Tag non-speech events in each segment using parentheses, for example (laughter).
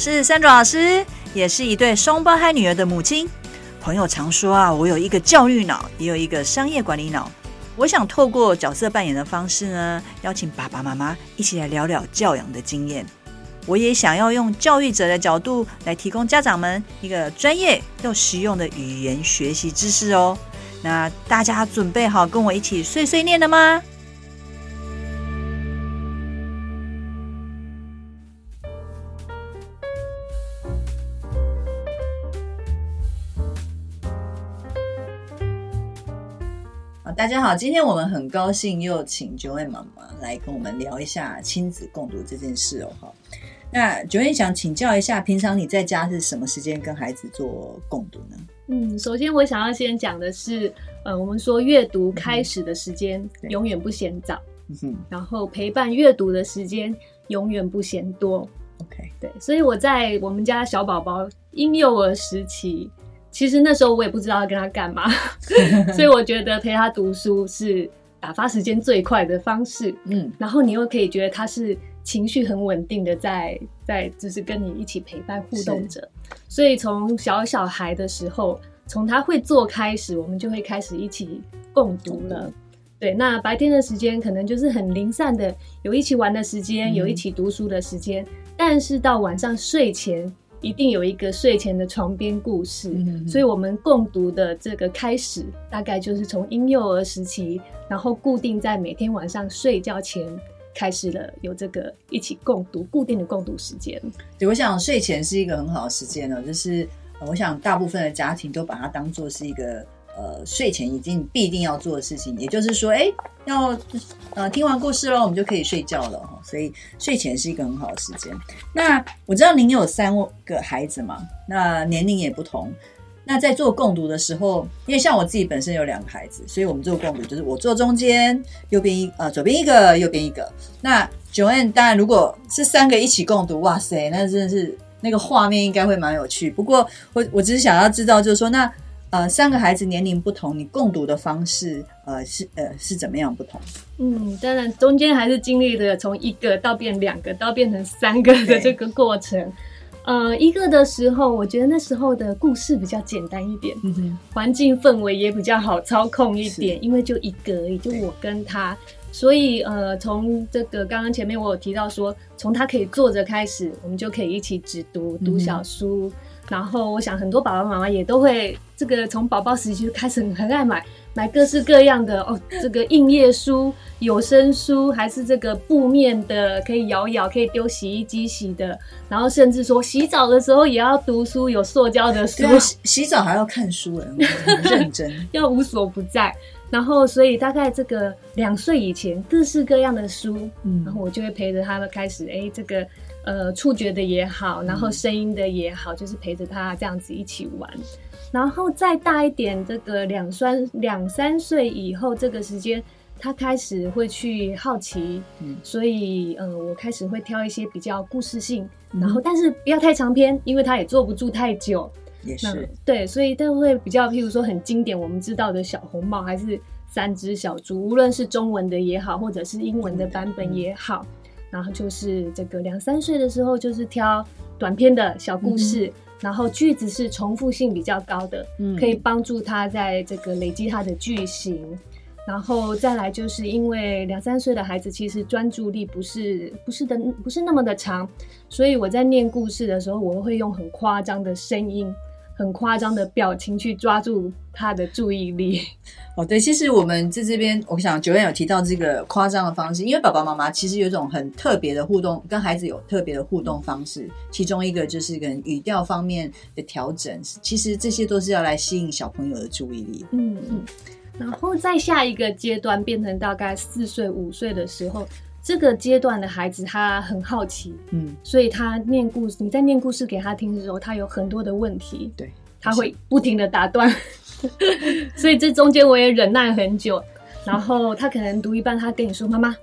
是三卓老师，也是一对双胞胎女儿的母亲。朋友常说啊，我有一个教育脑，也有一个商业管理脑。我想透过角色扮演的方式呢，邀请爸爸妈妈一起来聊聊教养的经验。我也想要用教育者的角度来提供家长们一个专业又实用的语言学习知识哦。那大家准备好跟我一起碎碎念了吗？家好，今天我们很高兴又请 Joanne 妈妈来跟我们聊一下亲子共读这件事哦。好，那 Joanne 想请教一下，平常你在家是什么时间跟孩子做共读呢？嗯，首先我想要先讲的是，呃，我们说阅读开始的时间永远不嫌早，嗯，然后陪伴阅读的时间永远不嫌多。OK，对，所以我在我们家小宝宝婴幼儿时期。其实那时候我也不知道要跟他干嘛，(laughs) 所以我觉得陪他读书是打发时间最快的方式。嗯，然后你又可以觉得他是情绪很稳定的在，在在就是跟你一起陪伴互动着。所以从小小孩的时候，从他会做开始，我们就会开始一起共读了。对，那白天的时间可能就是很零散的，有一起玩的时间，有一起读书的时间，嗯，但是到晚上睡前。一定有一个睡前的床边故事，嗯，所以我们共读的这个开始，大概就是从婴幼儿时期，然后固定在每天晚上睡觉前开始了有这个一起共读固定的共读时间。对，我想睡前是一个很好的时间呢，就是我想大部分的家庭都把它当做是一个。呃，睡前一定必定要做的事情，也就是说，哎，要呃听完故事喽，我们就可以睡觉了哈。所以睡前是一个很好的时间。那我知道您有三个孩子嘛，那年龄也不同。那在做共读的时候，因为像我自己本身有两个孩子，所以我们做共读就是我坐中间，右边一呃左边一个，右边一个。那 Joanne 当然如果是三个一起共读，哇塞，那真的是那个画面应该会蛮有趣。不过我我只是想要知道，就是说那。呃，三个孩子年龄不同，你共读的方式，呃，是呃是怎么样不同？嗯，当然中间还是经历了从一个到变两个，到变成三个的这个过程。呃，一个的时候，我觉得那时候的故事比较简单一点，嗯，环境氛围也比较好操控一点，因为就一个而已，就我跟他，所以呃，从这个刚刚前面我有提到说，从他可以坐着开始，我们就可以一起只读读小书。嗯然后我想很多爸爸妈妈也都会这个从宝宝时期就开始很爱买买各式各样的哦，这个硬页书、有声书，还是这个布面的，可以摇一摇，可以丢洗衣机洗的。然后甚至说洗澡的时候也要读书，有塑胶的书。洗 (laughs) 洗澡还要看书，很认真，(laughs) 要无所不在。然后所以大概这个两岁以前，各式各样的书，嗯，然后我就会陪着他们开始，哎，这个。呃，触觉的也好，然后声音的也好，嗯、就是陪着他这样子一起玩。然后再大一点，这个两三两三岁以后，这个时间他开始会去好奇，嗯、所以呃，我开始会挑一些比较故事性，嗯、然后但是不要太长篇，因为他也坐不住太久。也是对，所以都会比较，譬如说很经典，我们知道的小红帽，还是三只小猪，无论是中文的也好，或者是英文的版本也好。嗯然后就是这个两三岁的时候，就是挑短篇的小故事，嗯、然后句子是重复性比较高的，嗯，可以帮助他在这个累积他的句型。然后再来就是因为两三岁的孩子其实专注力不是不是的不是那么的长，所以我在念故事的时候，我会用很夸张的声音。很夸张的表情去抓住他的注意力。(laughs) 哦，对，其实我们在这边，我想 Joanne 有提到这个夸张的方式，因为爸爸妈妈其实有一种很特别的互动，跟孩子有特别的互动方式。其中一个就是跟语调方面的调整，其实这些都是要来吸引小朋友的注意力。嗯嗯，然后在下一个阶段变成大概四岁五岁的时候。这个阶段的孩子，他很好奇，嗯，所以他念故事，你在念故事给他听的时候，他有很多的问题，对，他会不停的打断，(laughs) 所以这中间我也忍耐很久，然后他可能读一半，他跟你说：“妈妈，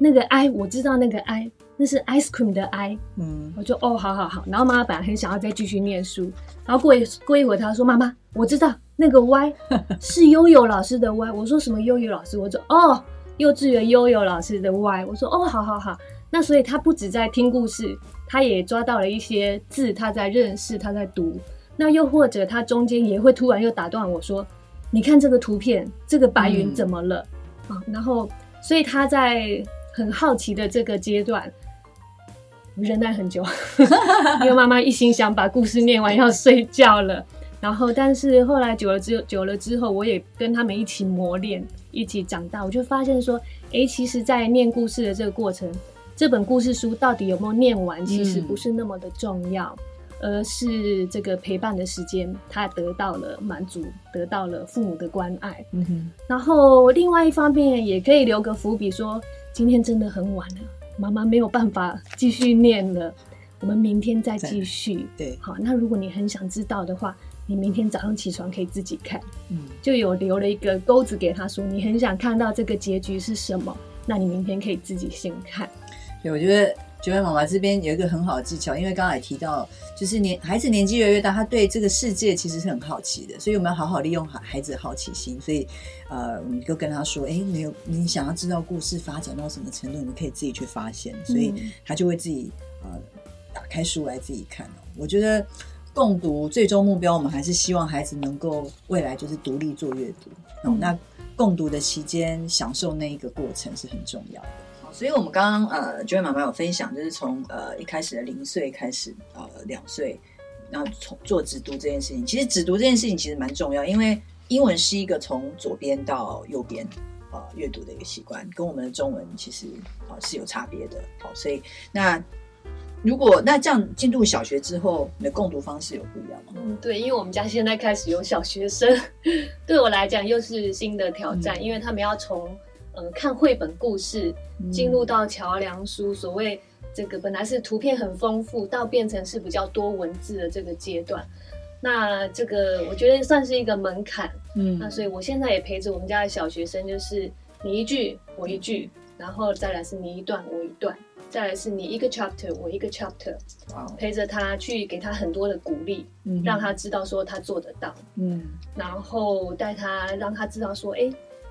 那个 I，我知道那个 I，那是 ice cream 的 I。”嗯，我就哦，好好好。然后妈妈本来很想要再继续念书，然后过一过一会儿，他说：“妈妈，我知道那个 Y 是悠悠老师的 Y。”我说：“什么悠悠老师？”我说：“哦。”幼稚园悠悠老师的 Y，我说哦，好好好，那所以他不止在听故事，他也抓到了一些字，他在认识，他在读。那又或者他中间也会突然又打断我说：“你看这个图片，这个白云怎么了？”然后所以他在很好奇的这个阶段，忍耐很久，(laughs) 因为妈妈一心想把故事念完要睡觉了。然后，但是后来久了之久了之后，我也跟他们一起磨练，一起长大，我就发现说，哎，其实，在念故事的这个过程，这本故事书到底有没有念完，其实不是那么的重要，嗯、而是这个陪伴的时间，他得到了满足，得到了父母的关爱。嗯哼。然后，另外一方面也可以留个伏笔，说今天真的很晚了，妈妈没有办法继续念了，我们明天再继续。对。好，那如果你很想知道的话。你明天早上起床可以自己看，嗯，就有留了一个钩子给他说，你很想看到这个结局是什么？那你明天可以自己先看。对，我觉得九月妈妈这边有一个很好的技巧，因为刚才也提到，就是年孩子年纪越来越大，他对这个世界其实是很好奇的，所以我们要好好利用孩孩子的好奇心。所以，呃，你就跟他说，哎，没有，你想要知道故事发展到什么程度，你可以自己去发现，所以他就会自己呃打开书来自己看。我觉得。共读最终目标，我们还是希望孩子能够未来就是独立做阅读。嗯、那共读的期间，享受那一个过程是很重要的。所以，我们刚刚呃，九位妈妈有分享，就是从呃一开始的零岁开始，呃两岁，然后从做只读这件事情。其实只读这件事情其实蛮重要，因为英文是一个从左边到右边呃阅读的一个习惯，跟我们的中文其实啊、呃、是有差别的。好，所以那。如果那这样进入小学之后，你的共读方式有不一样吗？嗯，对，因为我们家现在开始有小学生，(laughs) 对我来讲又是新的挑战，嗯、因为他们要从呃看绘本故事进入到桥梁书，嗯、所谓这个本来是图片很丰富，到变成是比较多文字的这个阶段。那这个我觉得算是一个门槛，嗯，那所以我现在也陪着我们家的小学生，就是你一句我一句，然后再来是你一段我一段。再来是你一个 chapter，我一个 chapter，陪着他去给他很多的鼓励，嗯、让他知道说他做得到，嗯，然后带他让他知道说，哎，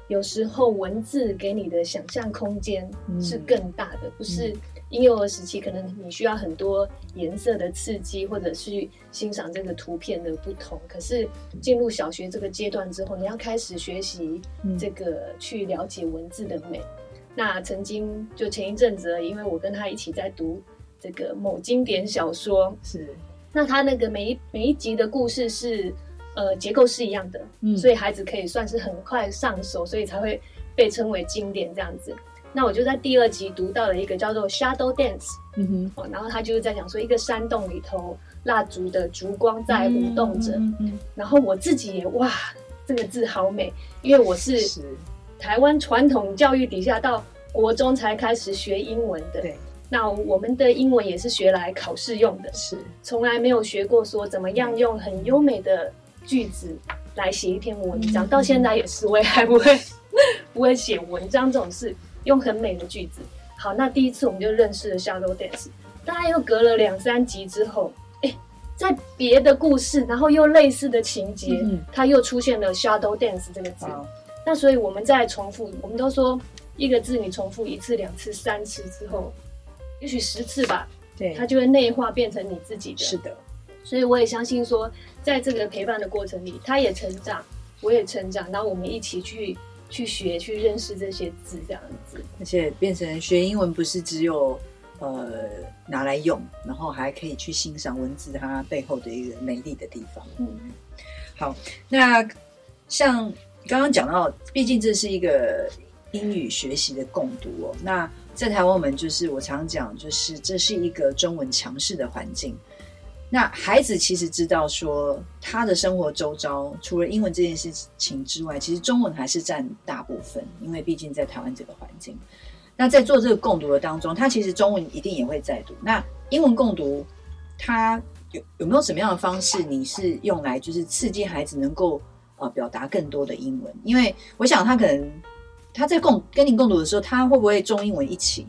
有时候文字给你的想象空间是更大的，嗯、不是婴幼儿时期可能你需要很多颜色的刺激，或者去欣赏这个图片的不同，可是进入小学这个阶段之后，你要开始学习这个去了解文字的美。那曾经就前一阵子，因为我跟他一起在读这个某经典小说，是。那他那个每一每一集的故事是，呃，结构是一样的，嗯，所以孩子可以算是很快上手，所以才会被称为经典这样子。那我就在第二集读到了一个叫做 Shadow Dance，嗯哼，然后他就是在讲说一个山洞里头蜡烛的烛光在舞动着，嗯，嗯，嗯，然后我自己也哇，这个字好美，因为我是。是台湾传统教育底下，到国中才开始学英文的。对，那我们的英文也是学来考试用的，是从来没有学过说怎么样用很优美的句子来写一篇文章。嗯、到现在也是，我也还不会 (laughs) 不会写文章这种事，用很美的句子。好，那第一次我们就认识了 Shadow Dance，大概又隔了两三集之后，哎，在别的故事，然后又类似的情节，嗯、它又出现了 Shadow Dance 这个字。那所以我们再重复，我们都说一个字你重复一次、两次、三次之后，也许十次吧，对，它就会内化变成你自己的。是的，所以我也相信说，在这个陪伴的过程里，他也成长，我也成长，然后我们一起去去学、去认识这些字，这样子。而且变成学英文不是只有呃拿来用，然后还可以去欣赏文字它背后的一个美丽的地方。嗯，好，那像。刚刚讲到，毕竟这是一个英语学习的共读哦。那在台湾，我们就是我常讲，就是这是一个中文强势的环境。那孩子其实知道说，他的生活周遭除了英文这件事情之外，其实中文还是占大部分。因为毕竟在台湾这个环境，那在做这个共读的当中，他其实中文一定也会在读。那英文共读，他有有没有什么样的方式？你是用来就是刺激孩子能够？呃，表达更多的英文，因为我想他可能他在共跟你共读的时候，他会不会中英文一起？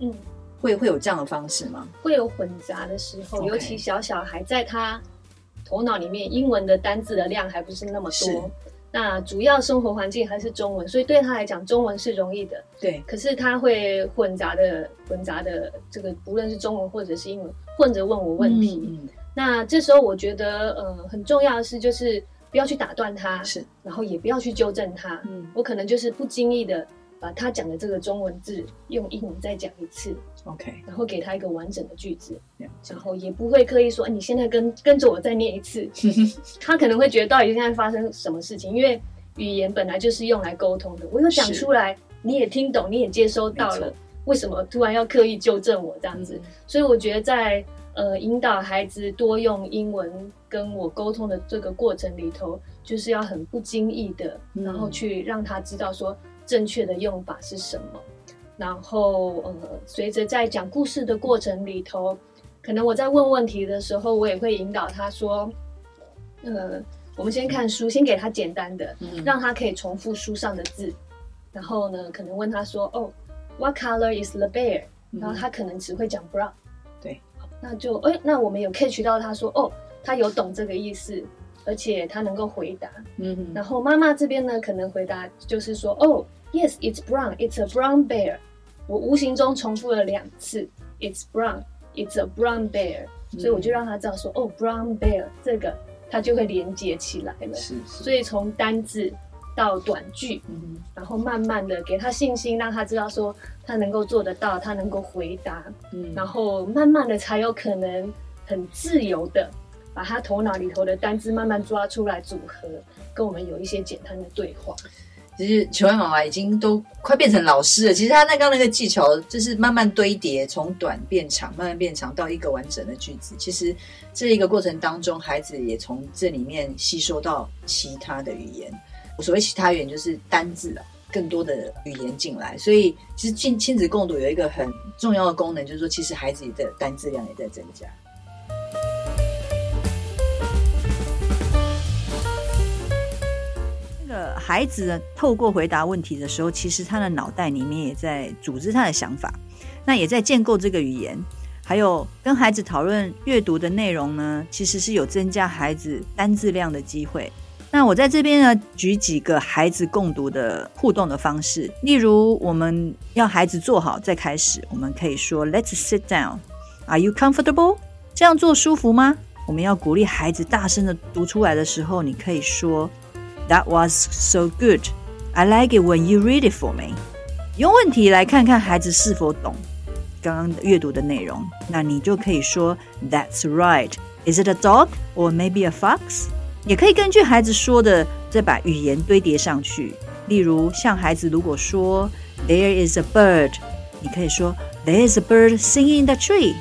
嗯，会会有这样的方式吗？会有混杂的时候尤其小小孩在他头脑里面英文的单字的量还不是那么多，那主要生活环境还是中文，所以对他来讲，中文是容易的。对，可是他会混杂的混杂的这个，不论是中文或者是英文，混着问我问题。嗯嗯、那这时候我觉得，呃，很重要的是，就是不要去打断他，是，然后也不要去纠正他。嗯，我可能就是不经意的把他讲的这个中文字用英文再讲一次。OK，然后给他一个完整的句子.然后也不会刻意说，哎，你现在跟跟着我再念一次，(laughs) 他可能会觉得到底现在发生什么事情？因为语言本来就是用来沟通的，我有讲出来，你也听懂，你也接收到了，为什么突然要刻意纠正我这样子？嗯、所以我觉得在呃引导孩子多用英文跟我沟通的这个过程里头，就是要很不经意的，然后去让他知道说正确的用法是什么。然后，呃，随着在讲故事的过程里头，可能我在问问题的时候，我也会引导他说，呃，我们先看书，先给他简单的，让他可以重复书上的字。然后呢，可能问他说，哦，What color is the bear？然后他可能只会讲 brown。对，那就，哎，那我们有 catch 到他说，哦，他有懂这个意思，而且他能够回答。嗯哼。然后妈妈这边呢，可能回答就是说，哦，Yes，it's brown，it's a brown bear。我无形中重复了两次，It's brown, it's a brown bear，、嗯、所以我就让他知道说，哦，brown bear 这个，他就会连接起来了。是是。所以从单字到短句，嗯，然后慢慢的给他信心，让他知道说他能够做得到，他能够回答，嗯，然后慢慢的才有可能很自由的把他头脑里头的单字慢慢抓出来组合，跟我们有一些简单的对话。其实球爱妈妈已经都快变成老师了。其实她那刚那个技巧就是慢慢堆叠，从短变长，慢慢变长到一个完整的句子。其实这一个过程当中，孩子也从这里面吸收到其他的语言。所谓其他语言就是单字啊，更多的语言进来。所以其实亲亲子共读有一个很重要的功能，就是说其实孩子的单字量也在增加。孩子，透过回答问题的时候，其实他的脑袋里面也在组织他的想法，那也在建构这个语言。还有跟孩子讨论阅读的内容呢，其实是有增加孩子单字量的机会。那我在这边呢，举几个孩子共读的互动的方式，例如我们要孩子坐好再开始，我们可以说 Let's sit down. Are you comfortable? 这样做舒服吗？我们要鼓励孩子大声的读出来的时候，你可以说。That was so good. I like it when you read it for me. 用问题来看看孩子是否懂刚刚阅读的内容，那你就可以说 That's right. Is it a dog or maybe a fox? 也可以根据孩子说的再把语言堆叠上去。例如，像孩子如果说 There is a bird，你可以说 There is a bird singing in the tree。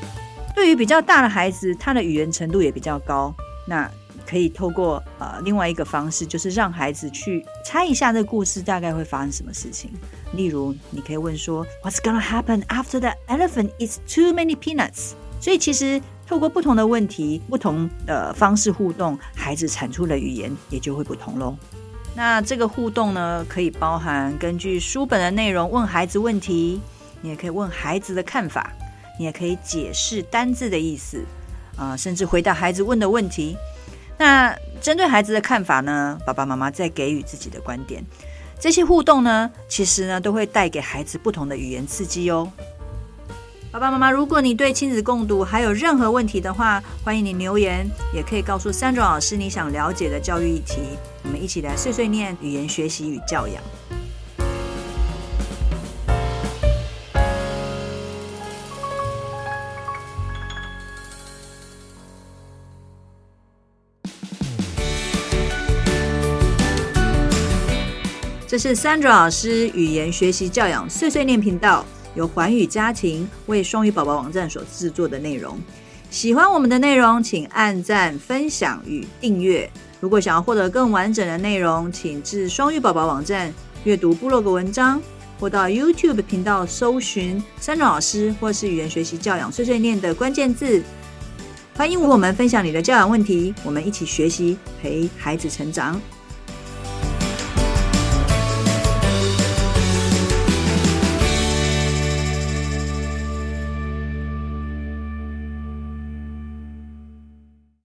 对于比较大的孩子，他的语言程度也比较高，那。可以透过呃另外一个方式，就是让孩子去猜一下这个故事大概会发生什么事情。例如，你可以问说：“What's gonna happen after the elephant eats too many peanuts？” 所以其实透过不同的问题、不同的方式互动，孩子产出的语言也就会不同喽。那这个互动呢，可以包含根据书本的内容问孩子问题，你也可以问孩子的看法，你也可以解释单字的意思啊、甚至回答孩子问的问题。那针对孩子的看法呢，爸爸妈妈再给予自己的观点，这些互动呢，其实呢都会带给孩子不同的语言刺激哦。爸爸妈妈，如果你对亲子共读还有任何问题的话，欢迎你留言，也可以告诉 Sandra 老师你想了解的教育议题，我们一起来碎碎念语言学习与教养。这是 Sandra 老师语言学习教养碎碎念频道，由环宇家庭为双语宝宝网站所制作的内容。喜欢我们的内容，请按赞、分享与订阅。如果想要获得更完整的内容，请至双语宝宝网站阅读部落格文章，或到 YouTube 频道搜寻 Sandra 老师或是语言学习教养碎碎念的关键字。欢迎我们分享你的教养问题，我们一起学习，陪孩子成长。